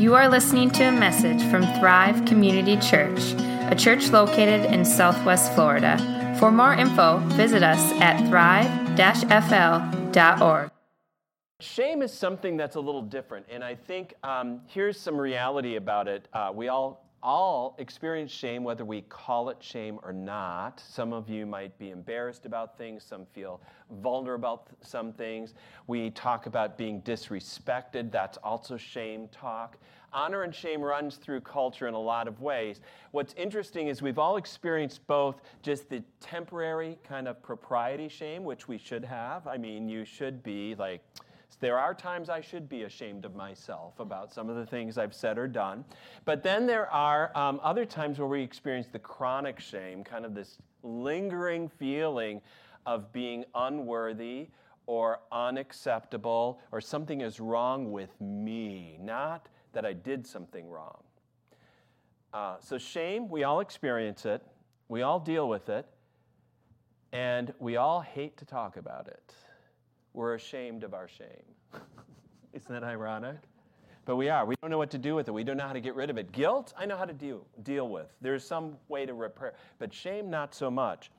You are listening to a message from Thrive Community Church, a church located in Southwest Florida. For more info, visit us at thrive-fl.org. Shame is something that's a little different, and I think um, here's some reality about it. Uh, we all all experience shame, whether we call it shame or not. Some of you might be embarrassed about things, some feel vulnerable about some things. We talk about being disrespected, that's also shame talk. Honor and shame runs through culture in a lot of ways. What's interesting is we've all experienced both just the temporary kind of propriety shame, which we should have. I mean, you should be like, there are times I should be ashamed of myself about some of the things I've said or done. But then there are um, other times where we experience the chronic shame, kind of this lingering feeling of being unworthy or unacceptable or something is wrong with me, not that I did something wrong. Uh, so, shame, we all experience it, we all deal with it, and we all hate to talk about it we're ashamed of our shame. Isn't that ironic? But we are. We don't know what to do with it. We don't know how to get rid of it. Guilt, I know how to deal, deal with. There's some way to repair, but shame, not so much.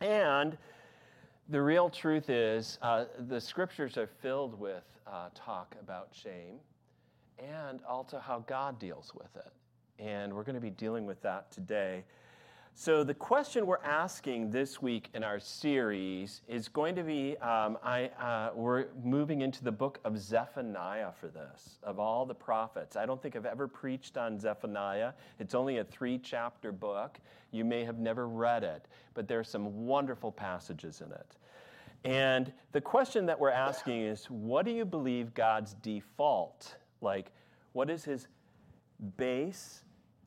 And the real truth is, uh, the scriptures are filled with uh, talk about shame and also how God deals with it. And we're going to be dealing with that today. So, the question we're asking this week in our series is going to be um, I, uh, we're moving into the book of Zephaniah for this, of all the prophets. I don't think I've ever preached on Zephaniah. It's only a three chapter book. You may have never read it, but there are some wonderful passages in it. And the question that we're asking is what do you believe God's default? Like, what is his base,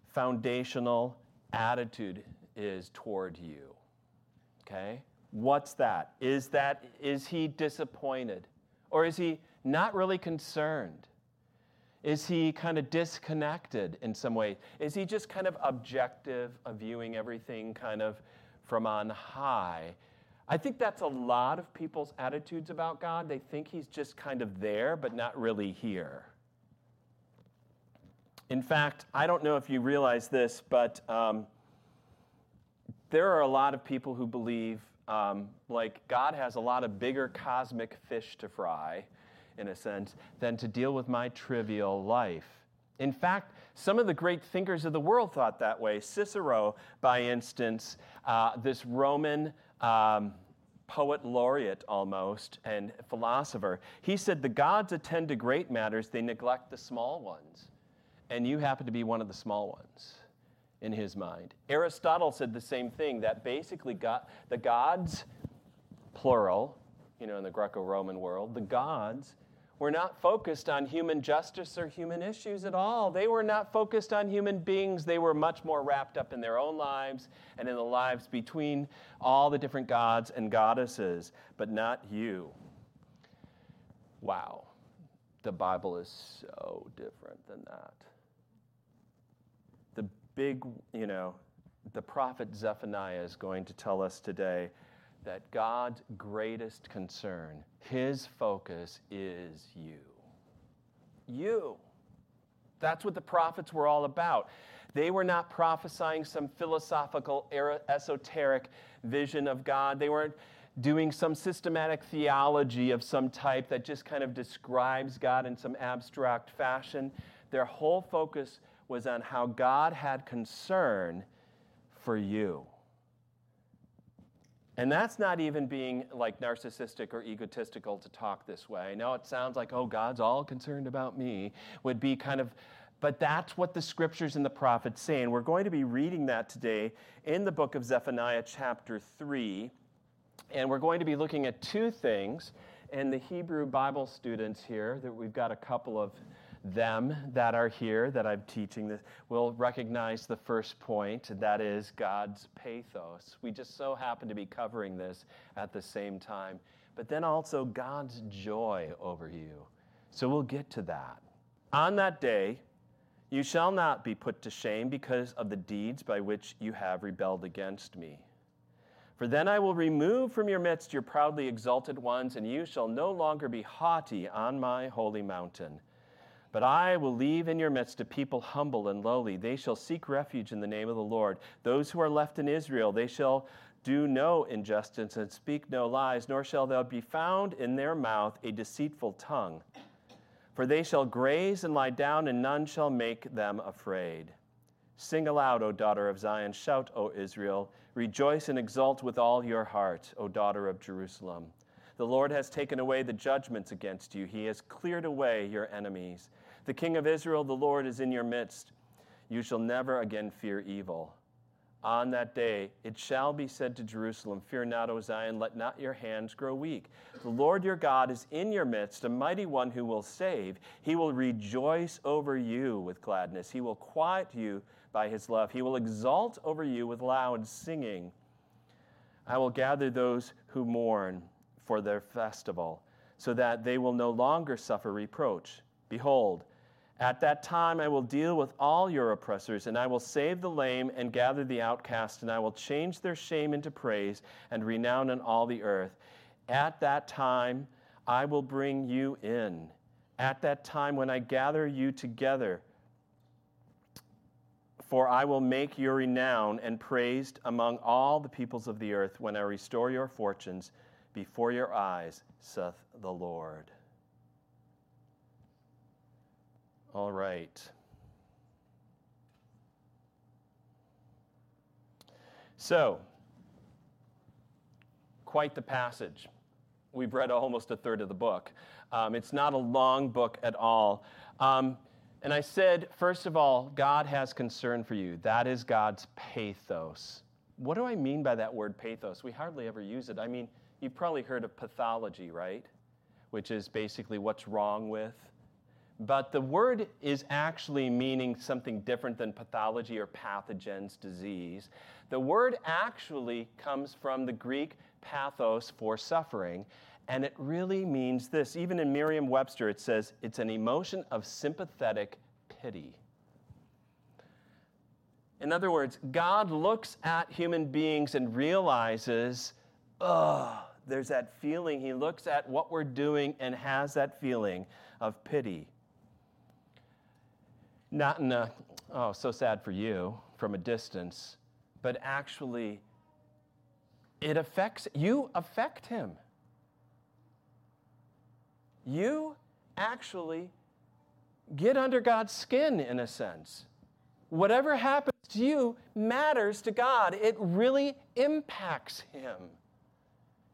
foundational, attitude is toward you. Okay? What's that? Is that is he disappointed? Or is he not really concerned? Is he kind of disconnected in some way? Is he just kind of objective of viewing everything kind of from on high? I think that's a lot of people's attitudes about God. They think he's just kind of there, but not really here. In fact, I don't know if you realize this, but um, there are a lot of people who believe um, like God has a lot of bigger cosmic fish to fry, in a sense, than to deal with my trivial life. In fact, some of the great thinkers of the world thought that way. Cicero, by instance, uh, this Roman um, poet laureate almost and philosopher, he said, The gods attend to great matters, they neglect the small ones and you happen to be one of the small ones in his mind. Aristotle said the same thing that basically the gods, plural, you know, in the Greco Roman world, the gods were not focused on human justice or human issues at all. They were not focused on human beings. They were much more wrapped up in their own lives and in the lives between all the different gods and goddesses, but not you. Wow. The Bible is so different than that big, you know, the prophet Zephaniah is going to tell us today that God's greatest concern, his focus is you. You. That's what the prophets were all about. They were not prophesying some philosophical, esoteric vision of God. They weren't doing some systematic theology of some type that just kind of describes God in some abstract fashion. Their whole focus was on how God had concern for you. And that's not even being like narcissistic or egotistical to talk this way. I know it sounds like, oh, God's all concerned about me, would be kind of, but that's what the scriptures and the prophets say. And we're going to be reading that today in the book of Zephaniah, chapter 3. And we're going to be looking at two things. And the Hebrew Bible students here, that we've got a couple of them that are here that I'm teaching this will recognize the first point that is God's pathos. We just so happen to be covering this at the same time, but then also God's joy over you. So we'll get to that. On that day, you shall not be put to shame because of the deeds by which you have rebelled against me. For then I will remove from your midst your proudly exalted ones, and you shall no longer be haughty on my holy mountain. But I will leave in your midst a people humble and lowly. They shall seek refuge in the name of the Lord. Those who are left in Israel, they shall do no injustice and speak no lies, nor shall there be found in their mouth a deceitful tongue. For they shall graze and lie down, and none shall make them afraid. Sing aloud, O daughter of Zion. Shout, O Israel. Rejoice and exult with all your heart, O daughter of Jerusalem. The Lord has taken away the judgments against you, He has cleared away your enemies. The King of Israel, the Lord, is in your midst. You shall never again fear evil. On that day it shall be said to Jerusalem, Fear not, O Zion, let not your hands grow weak. The Lord your God is in your midst, a mighty one who will save. He will rejoice over you with gladness. He will quiet you by his love. He will exult over you with loud singing. I will gather those who mourn for their festival, so that they will no longer suffer reproach. Behold, at that time I will deal with all your oppressors, and I will save the lame and gather the outcast, and I will change their shame into praise and renown in all the earth. At that time I will bring you in. At that time when I gather you together, for I will make your renown and praised among all the peoples of the earth when I restore your fortunes before your eyes, saith the Lord. All right. So, quite the passage. We've read almost a third of the book. Um, it's not a long book at all. Um, and I said, first of all, God has concern for you. That is God's pathos. What do I mean by that word pathos? We hardly ever use it. I mean, you've probably heard of pathology, right? Which is basically what's wrong with but the word is actually meaning something different than pathology or pathogens, disease. The word actually comes from the Greek pathos for suffering, and it really means this. Even in Merriam Webster, it says it's an emotion of sympathetic pity. In other words, God looks at human beings and realizes, oh, there's that feeling. He looks at what we're doing and has that feeling of pity not in a, oh, so sad for you from a distance, but actually, it affects, you affect him. You actually get under God's skin in a sense. Whatever happens to you matters to God, it really impacts him.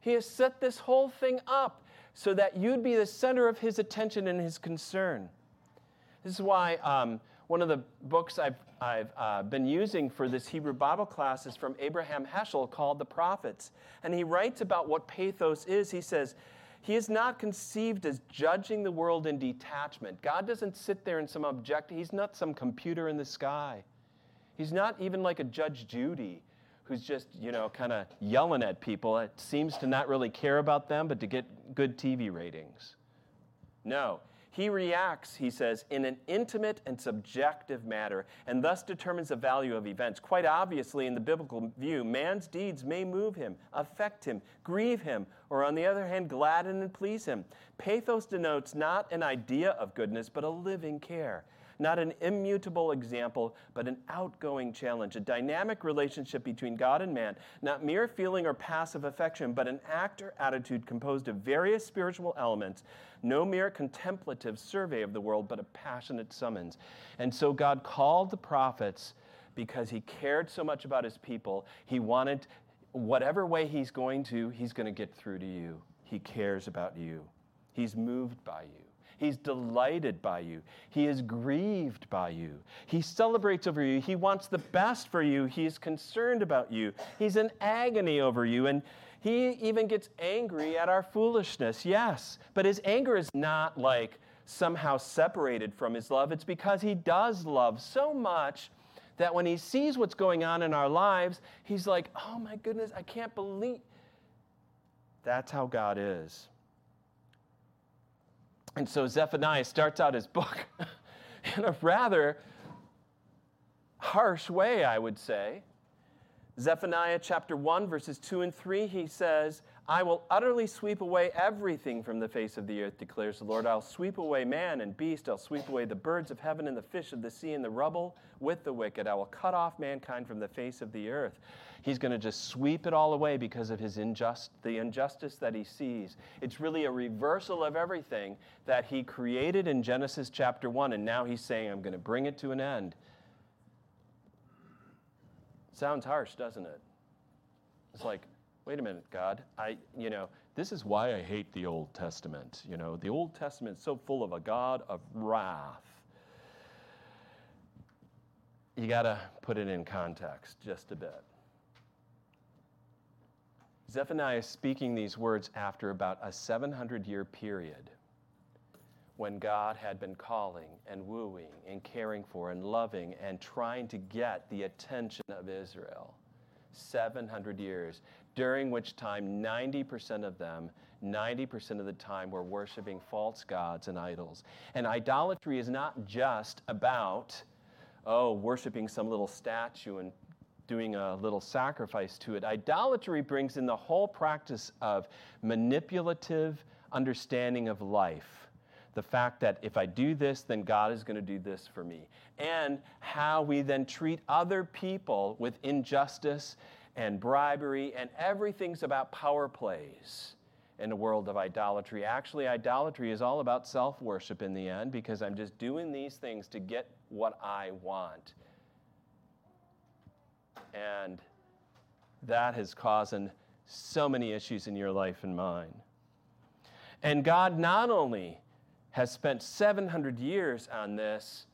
He has set this whole thing up so that you'd be the center of his attention and his concern. This is why um, one of the books I've, I've uh, been using for this Hebrew Bible class is from Abraham Heschel called The Prophets. And he writes about what pathos is. He says, he is not conceived as judging the world in detachment. God doesn't sit there in some object, He's not some computer in the sky. He's not even like a Judge Judy who's just, you know, kind of yelling at people. It seems to not really care about them, but to get good TV ratings. No, he reacts, he says, in an intimate and subjective manner, and thus determines the value of events. Quite obviously, in the biblical view, man's deeds may move him, affect him, grieve him, or on the other hand, gladden and please him. Pathos denotes not an idea of goodness, but a living care not an immutable example, but an outgoing challenge, a dynamic relationship between God and man, not mere feeling or passive affection, but an act or attitude composed of various spiritual elements, no mere contemplative survey of the world, but a passionate summons. And so God called the prophets because he cared so much about his people. He wanted, whatever way he's going to, he's going to get through to you. He cares about you, he's moved by you. He's delighted by you. He is grieved by you. He celebrates over you. He wants the best for you. He is concerned about you. He's in agony over you. And he even gets angry at our foolishness, yes. But his anger is not like somehow separated from his love. It's because he does love so much that when he sees what's going on in our lives, he's like, oh my goodness, I can't believe. That's how God is. And so Zephaniah starts out his book in a rather harsh way, I would say. Zephaniah chapter 1, verses 2 and 3, he says, I will utterly sweep away everything from the face of the earth, declares the Lord. I'll sweep away man and beast. I'll sweep away the birds of heaven and the fish of the sea and the rubble with the wicked. I will cut off mankind from the face of the earth. He's going to just sweep it all away because of his injust, the injustice that he sees. It's really a reversal of everything that he created in Genesis chapter 1, and now he's saying, I'm going to bring it to an end. Sounds harsh, doesn't it? It's like, wait a minute, God, I, you know, this is why I hate the Old Testament. You know, the Old Testament is so full of a God of wrath. You got to put it in context just a bit. Zephaniah is speaking these words after about a 700 year period when God had been calling and wooing and caring for and loving and trying to get the attention of Israel. 700 years, during which time 90% of them, 90% of the time, were worshiping false gods and idols. And idolatry is not just about, oh, worshiping some little statue and doing a little sacrifice to it. Idolatry brings in the whole practice of manipulative understanding of life. The fact that if I do this, then God is going to do this for me. And how we then treat other people with injustice and bribery, and everything's about power plays in a world of idolatry. Actually, idolatry is all about self worship in the end because I'm just doing these things to get what I want. And that has caused so many issues in your life and mine. And God not only has spent 700 years on this,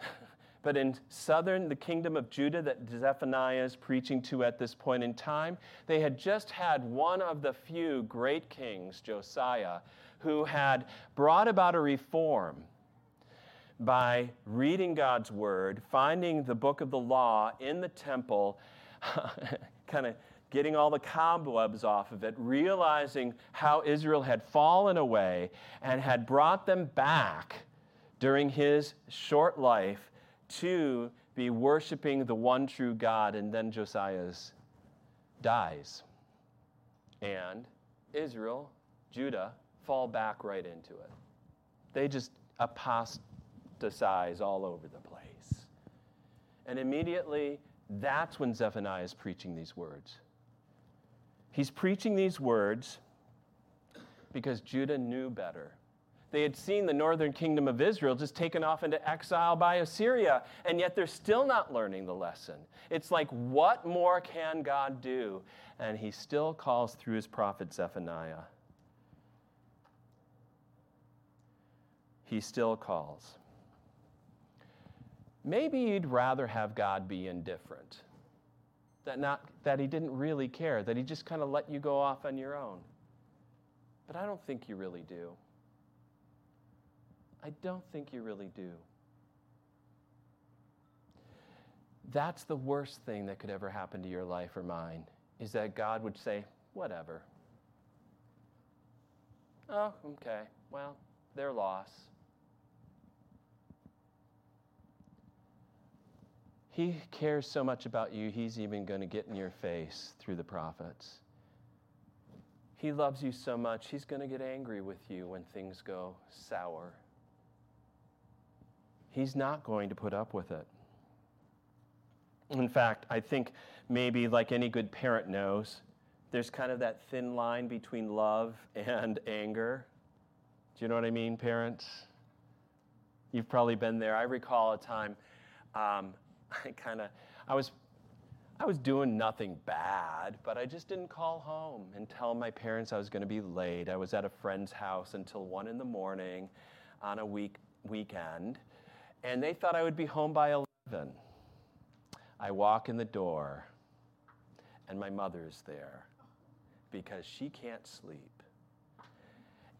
but in southern, the kingdom of Judah that Zephaniah is preaching to at this point in time, they had just had one of the few great kings, Josiah, who had brought about a reform by reading God's word, finding the book of the law in the temple, kind of getting all the cobwebs off of it, realizing how Israel had fallen away and had brought them back during his short life to be worshiping the one true God. And then Josiah's dies. And Israel, Judah, fall back right into it. They just apostatize all over the place. And immediately, that's when Zephaniah is preaching these words. He's preaching these words because Judah knew better. They had seen the northern kingdom of Israel just taken off into exile by Assyria, and yet they're still not learning the lesson. It's like, what more can God do? And he still calls through his prophet Zephaniah. He still calls. Maybe you'd rather have God be indifferent that, not, that he didn't really care, that he just kind of let you go off on your own. But I don't think you really do. I don't think you really do. That's the worst thing that could ever happen to your life or mine, is that God would say, whatever. Oh, okay, well, their loss. He cares so much about you, he's even going to get in your face through the prophets. He loves you so much, he's going to get angry with you when things go sour. He's not going to put up with it. In fact, I think maybe like any good parent knows, there's kind of that thin line between love and anger. Do you know what I mean, parents? You've probably been there. I recall a time um, I kind of, I was, I was doing nothing bad, but I just didn't call home and tell my parents I was going to be late. I was at a friend's house until one in the morning on a week weekend, and they thought I would be home by eleven. I walk in the door, and my mother's there because she can't sleep.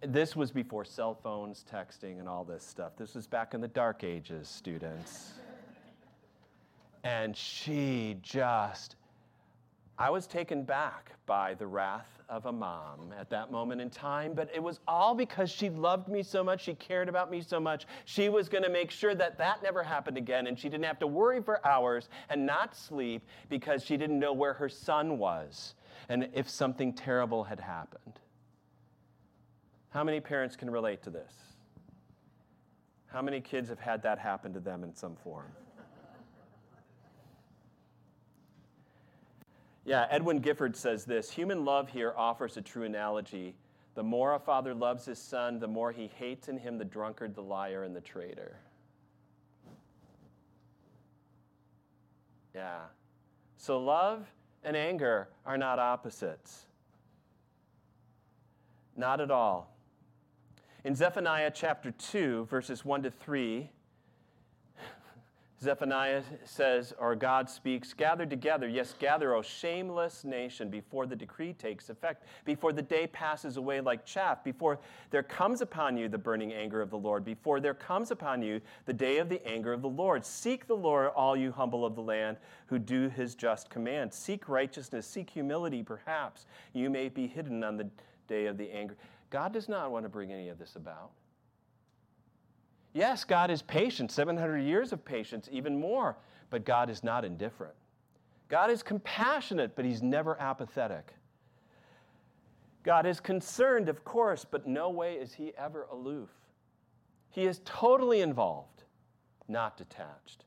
This was before cell phones, texting, and all this stuff. This was back in the dark ages, students. And she just, I was taken back by the wrath of a mom at that moment in time, but it was all because she loved me so much, she cared about me so much. She was going to make sure that that never happened again, and she didn't have to worry for hours and not sleep because she didn't know where her son was. and if something terrible had happened. How many parents can relate to this? How many kids have had that happen to them in some form? Yeah, Edwin Gifford says this Human love here offers a true analogy. The more a father loves his son, the more he hates in him the drunkard, the liar, and the traitor. Yeah. So love and anger are not opposites. Not at all. In Zephaniah chapter 2, verses 1 to 3, Zephaniah says, or God speaks, gather together, yes, gather, O shameless nation, before the decree takes effect, before the day passes away like chaff, before there comes upon you the burning anger of the Lord, before there comes upon you the day of the anger of the Lord. Seek the Lord, all you humble of the land who do his just command. Seek righteousness, seek humility, perhaps you may be hidden on the day of the anger. God does not want to bring any of this about. Yes, God is patient, 700 years of patience, even more, but God is not indifferent. God is compassionate, but He's never apathetic. God is concerned, of course, but no way is He ever aloof. He is totally involved, not detached.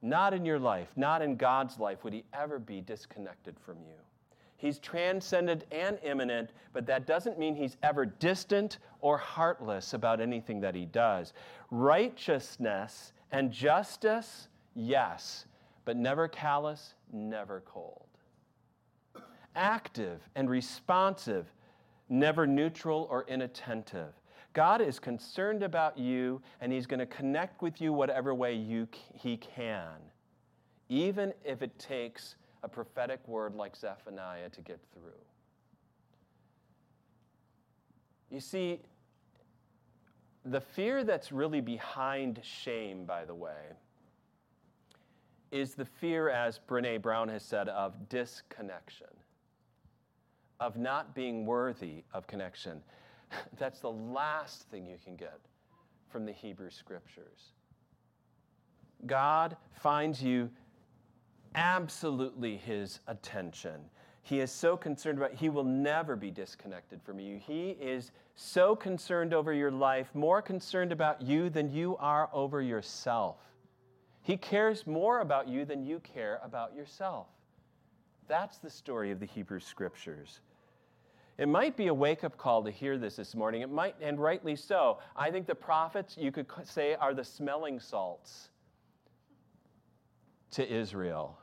Not in your life, not in God's life would He ever be disconnected from you. He's transcendent and immanent, but that doesn't mean he's ever distant or heartless about anything that he does. Righteousness and justice, yes, but never callous, never cold. Active and responsive, never neutral or inattentive. God is concerned about you, and He's going to connect with you whatever way you, He can, even if it takes a prophetic word like Zephaniah to get through. You see, the fear that's really behind shame, by the way, is the fear, as Brene Brown has said, of disconnection, of not being worthy of connection. That's the last thing you can get from the Hebrew scriptures. God finds you absolutely his attention. He is so concerned about he will never be disconnected from you. He is so concerned over your life, more concerned about you than you are over yourself. He cares more about you than you care about yourself. That's the story of the Hebrew scriptures. It might be a wake up call to hear this this morning. It might, and rightly so. I think the prophets, you could say, are the smelling salts to Israel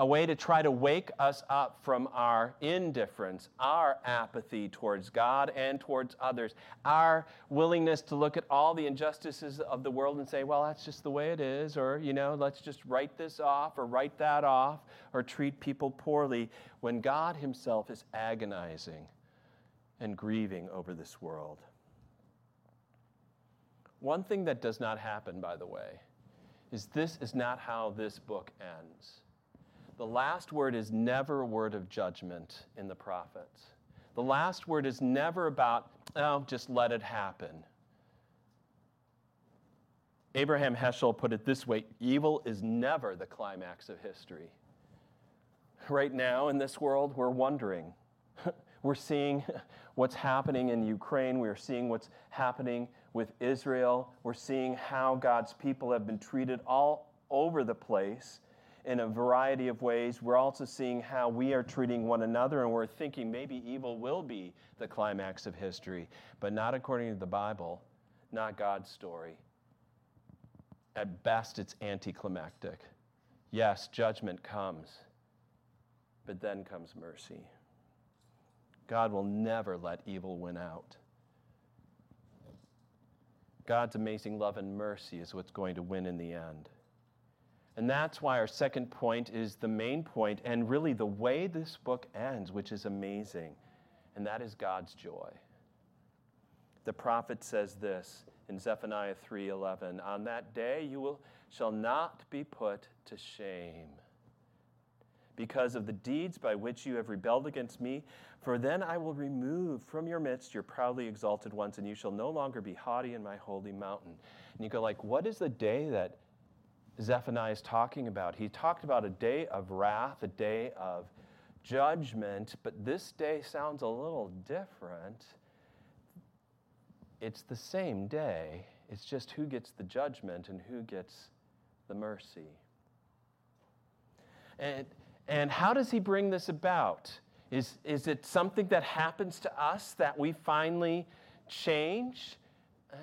a way to try to wake us up from our indifference, our apathy towards God and towards others, our willingness to look at all the injustices of the world and say, well, that's just the way it is, or, you know, let's just write this off or write that off or treat people poorly when God Himself is agonizing and grieving over this world. One thing that does not happen, by the way, is this is not how this book ends. The last word is never a word of judgment in the prophets. The last word is never about, oh, just let it happen. Abraham Heschel put it this way evil is never the climax of history. Right now in this world, we're wondering. We're seeing what's happening in Ukraine. We're seeing what's happening with Israel. We're seeing how God's people have been treated all over the place in a variety of ways. We're also seeing how we are treating one another, and we're thinking maybe evil will be the climax of history, but not according to the Bible, not God's story. At best, it's anticlimactic. Yes, judgment comes, but then comes mercy. God will never let evil win out. God's amazing love and mercy is what's going to win in the end. And that's why our second point is the main point and really the way this book ends, which is amazing, and that is God's joy. The prophet says this in Zephaniah 3:11, "On that day you will shall not be put to shame because of the deeds by which you have rebelled against me, for then I will remove from your midst your proudly exalted ones and you shall no longer be haughty in my holy mountain." And you go like, "What is the day that Zephaniah is talking about. He talked about a day of wrath, a day of judgment, but this day sounds a little different. It's the same day, it's just who gets the judgment and who gets the mercy. And, and how does he bring this about? Is, is it something that happens to us that we finally change? Uh,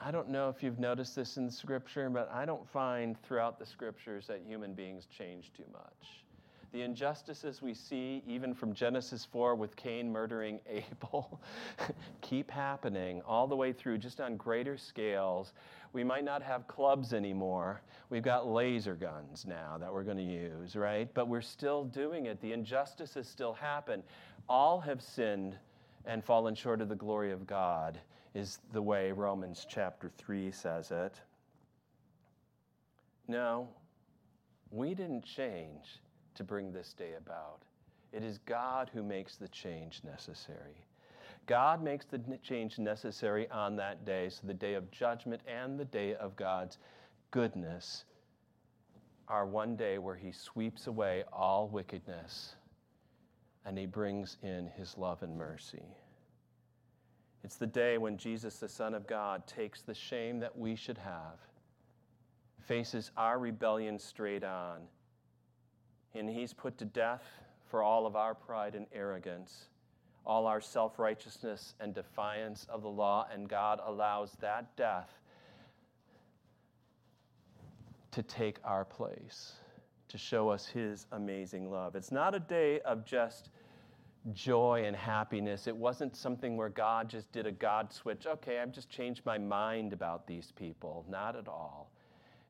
I don't know if you've noticed this in Scripture, but I don't find throughout the Scriptures that human beings change too much. The injustices we see, even from Genesis 4 with Cain murdering Abel, keep happening all the way through, just on greater scales. We might not have clubs anymore. We've got laser guns now that we're going to use, right? But we're still doing it. The injustices still happen. All have sinned and fallen short of the glory of God, is the way Romans chapter 3 says it. No, we didn't change to bring this day about. It is God who makes the change necessary. God makes the change necessary on that day, so the day of judgment and the day of God's goodness are one day where He sweeps away all wickedness and He brings in His love and mercy. It's the day when Jesus, the Son of God, takes the shame that we should have, faces our rebellion straight on, and he's put to death for all of our pride and arrogance, all our self righteousness and defiance of the law, and God allows that death to take our place, to show us his amazing love. It's not a day of just joy and happiness. It wasn't something where God just did a God switch. Okay, I've just changed my mind about these people. Not at all.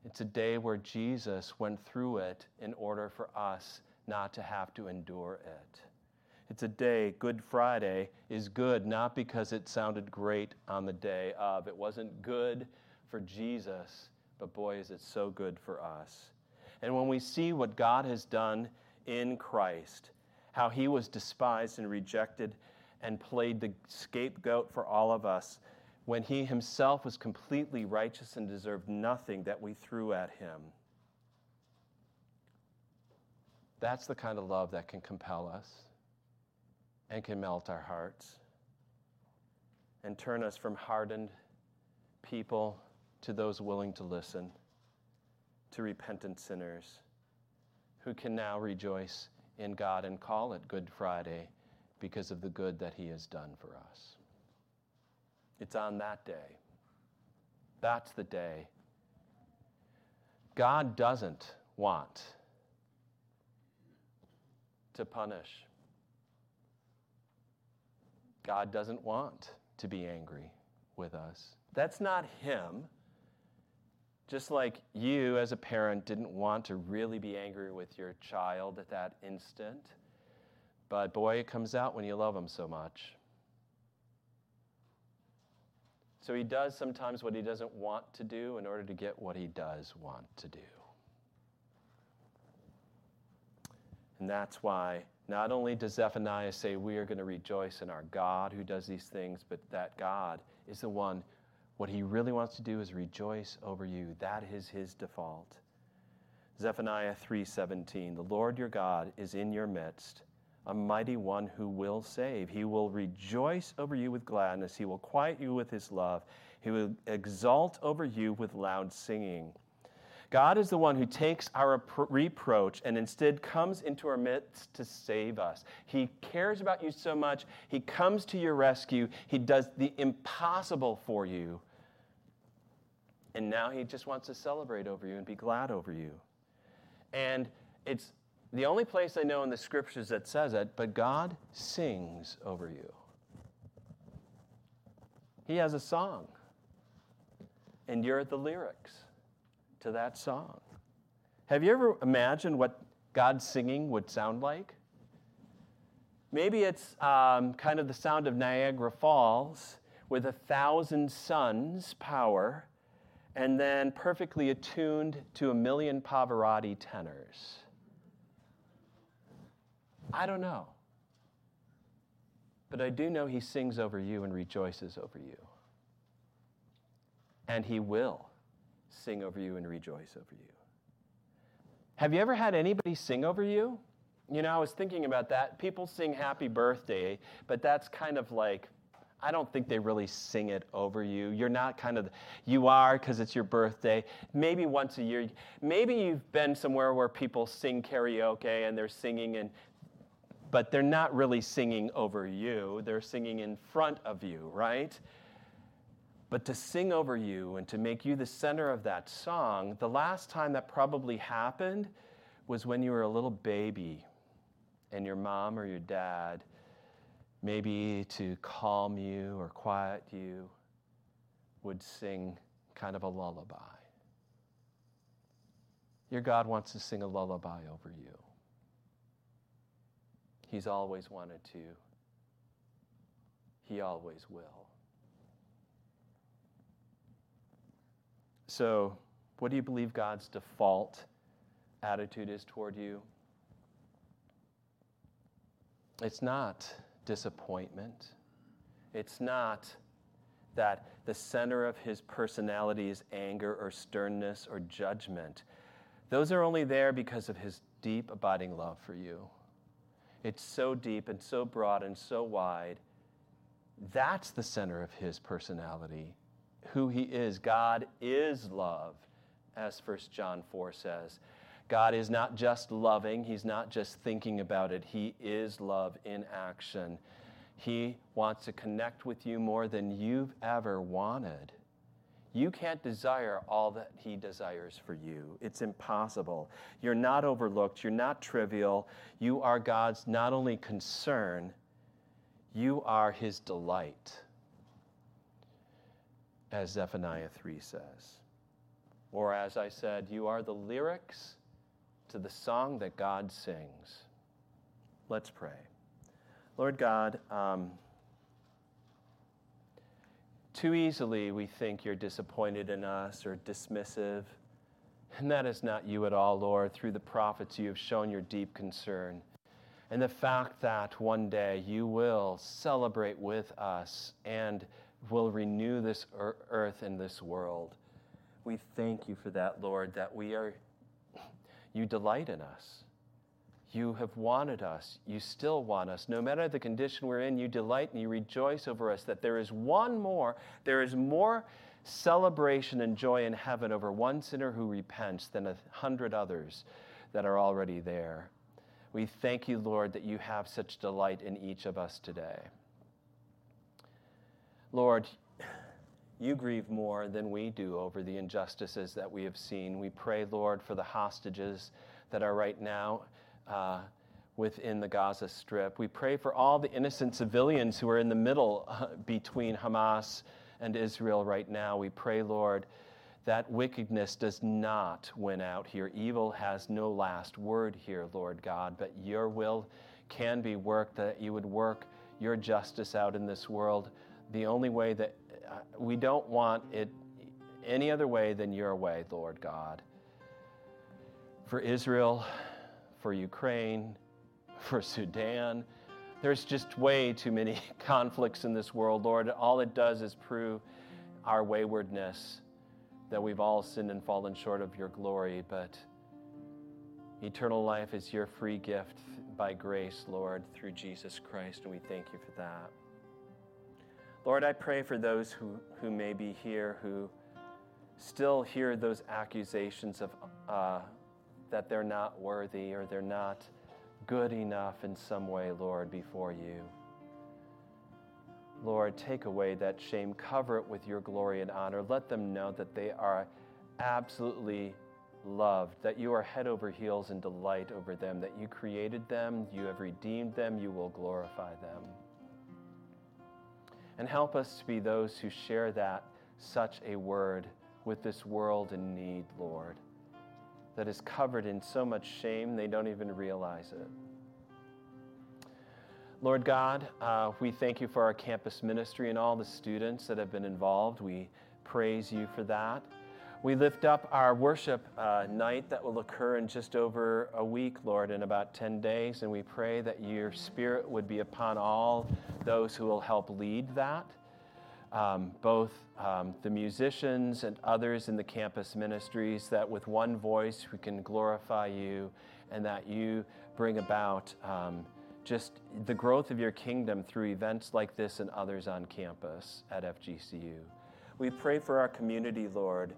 It's a day where Jesus went through it in order for us not to have to endure it. It's a day, Good Friday is good not because it sounded great on the day of. It wasn't good for Jesus, but boy, is it so good for us. And when we see what God has done in Christ, how he was despised and rejected and played the scapegoat for all of us, when he himself was completely righteous and deserved nothing that we threw at him. That's the kind of love that can compel us and can melt our hearts and turn us from hardened people to those willing to listen, to repentant sinners who can now rejoice in God and call it Good Friday because of the good that He has done for us. It's on that day. That's the day. God doesn't want to punish. God doesn't want to be angry with us. That's not Him. Just like you, as a parent, didn't want to really be angry with your child at that instant. But boy, it comes out when you love them so much. So he does sometimes what he doesn't want to do in order to get what he does want to do. And that's why not only does Zephaniah say we are going to rejoice in our God who does these things, but that God is the one, what he really wants to do is rejoice over you. That is his default. Zephaniah 3:17 The Lord your God is in your midst a mighty one who will save. He will rejoice over you with gladness. He will quiet you with his love. He will exalt over you with loud singing. God is the one who takes our reproach and instead comes into our midst to save us. He cares about you so much, He comes to your rescue. He does the impossible for you. And now He just wants to celebrate over you and be glad over you. And it's the only place I know in the scriptures that says it, but God sings over you. He has a song, and you're at the lyrics to that song. Have you ever imagined what God singing would sound like? Maybe it's um, kind of the sound of Niagara Falls with a thousand suns power and then perfectly attuned to a million Pavarotti tenors. I don't know. But I do know He sings over you and rejoices over you. And He will sing over you and rejoice over you. Have you ever had anybody sing over you? You know, I was thinking about that. People sing happy birthday, but that's kind of like, I don't think they really sing it over you. You're not kind of, you are because it's your birthday. Maybe once a year. Maybe you've been somewhere where people sing karaoke and they're singing, and, but they're not really singing over you. They're singing in front of you, right? But to sing over you and to make you the center of that song, the last time that probably happened was when you were a little baby and your mom or your dad, maybe to calm you or quiet you, would sing kind of a lullaby. Your God wants to sing a lullaby over you. He's always wanted to. He always will. So, what do you believe God's default attitude is toward you? It's not disappointment. It's not that the center of his personality is anger or sternness or judgment. Those are only there because of his deep, abiding love for you. It's so deep and so broad and so wide. That's the center of his personality, who he is. God is love, as 1 John 4 says. God is not just loving, He's not just thinking about it, He is love in action. He wants to connect with you more than you've ever wanted. You can't desire all that He desires for you. It's impossible. You're not overlooked. You're not trivial. You are God's not only concern, you are His delight, as Zephaniah 3 says. Or, as I said, you are the lyrics to the song that God sings. Let's pray. Lord God, um, too easily we think you're disappointed in us or dismissive. And that is not you at all, Lord. Through the prophets, you have shown your deep concern. And the fact that one day you will celebrate with us and will renew this earth and this world. We thank you for that, Lord, that we are you delight in us. You have wanted us. You still want us. No matter the condition we're in, you delight and you rejoice over us that there is one more, there is more celebration and joy in heaven over one sinner who repents than a hundred others that are already there. We thank you, Lord, that you have such delight in each of us today. Lord, you grieve more than we do over the injustices that we have seen. We pray, Lord, for the hostages that are right now uh, within the Gaza Strip. We pray for all the innocent civilians who are in the middle uh, between Hamas and Israel right now. We pray, Lord, that wickedness does not win out here. Evil has no last word here, Lord God, but your will can be worked, that you would work your justice out in this world the only way that uh, we don't want it any other way than your way, Lord God. For Israel, for Ukraine, for Sudan, there's just way too many conflicts in this world, Lord. All it does is prove our waywardness, that we've all sinned and fallen short of your glory, but eternal life is your free gift by grace, Lord, through Jesus Christ, and we thank you for that. Lord, I pray for those who, who may be here who still hear those accusations of uh, that they're not worthy or they're not good enough in some way, Lord, before you. Lord, take away that shame, cover it with your glory and honor. Let them know that they are absolutely loved, that you are head over heels in delight over them, that you created them, you have redeemed them, you will glorify them. And help us to be those who share that, such a word, with this world in need, Lord, that is covered in so much shame they don't even realize it. Lord God, uh, we thank you for our campus ministry and all the students that have been involved. We praise you for that. We lift up our worship uh, night that will occur in just over a week, Lord, in about 10 days, and we pray that your spirit would be upon all those who will help lead that. um, both um, the musicians and others in the campus ministries, that with one voice we can glorify you and that you bring about um, just the growth of your kingdom through events like this and others on campus at FGCU. We pray for our community, Lord.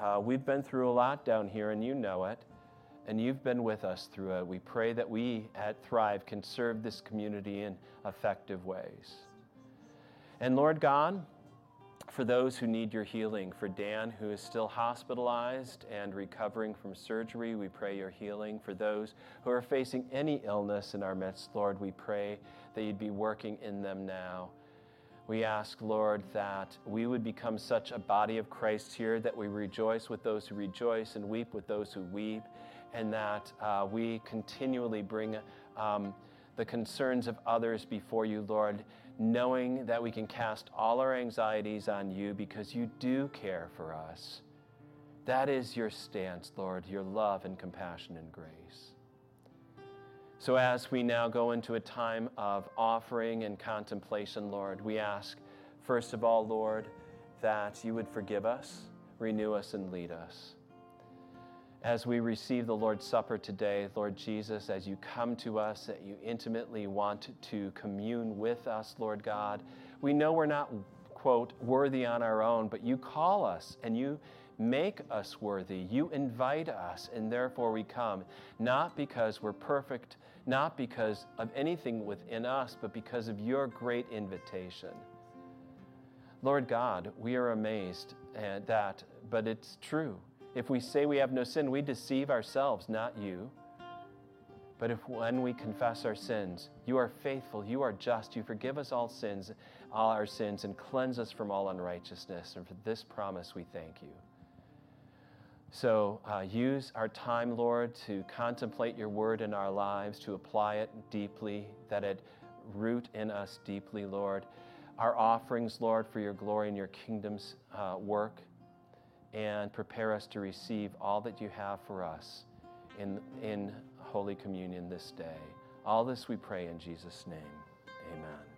Uh, we've been through a lot down here, and you know it, and you've been with us through it. We pray that we at Thrive can serve this community in effective ways. And Lord God, for those who need your healing, for Dan, who is still hospitalized and recovering from surgery, we pray your healing. For those who are facing any illness in our midst, Lord, we pray that you'd be working in them now. We ask, Lord, that we would become such a body of Christ here that we rejoice with those who rejoice and weep with those who weep, and that uh, we continually bring um, the concerns of others before you, Lord, knowing that we can cast all our anxieties on you because you do care for us. That is your stance, Lord, your love and compassion and grace. So, as we now go into a time of offering and contemplation, Lord, we ask, first of all, Lord, that you would forgive us, renew us, and lead us as we receive the Lord's Supper today, Lord Jesus, as you come to us, that you intimately want to commune with us, Lord God. We know we're not, quote, worthy on our own, but you call us and you make us worthy. You invite us, and therefore we come, not because we're perfect, not because of anything within us, but because of your great invitation. Lord God, we are amazed at that, but it's true. If we say we have no sin, we deceive ourselves, not you. But if when we confess our sins, you are faithful, you are just, you forgive us all sins, all our sins, and cleanse us from all unrighteousness. And for this promise, we thank you. So uh, use our time, Lord, to contemplate your word in our lives, to apply it deeply, that it root in us deeply, Lord. Our offerings, Lord, for your glory and your kingdom's uh, work and prepare us to receive all that you have for us in, in Holy Communion this day. All this we pray in Jesus' name. Amen.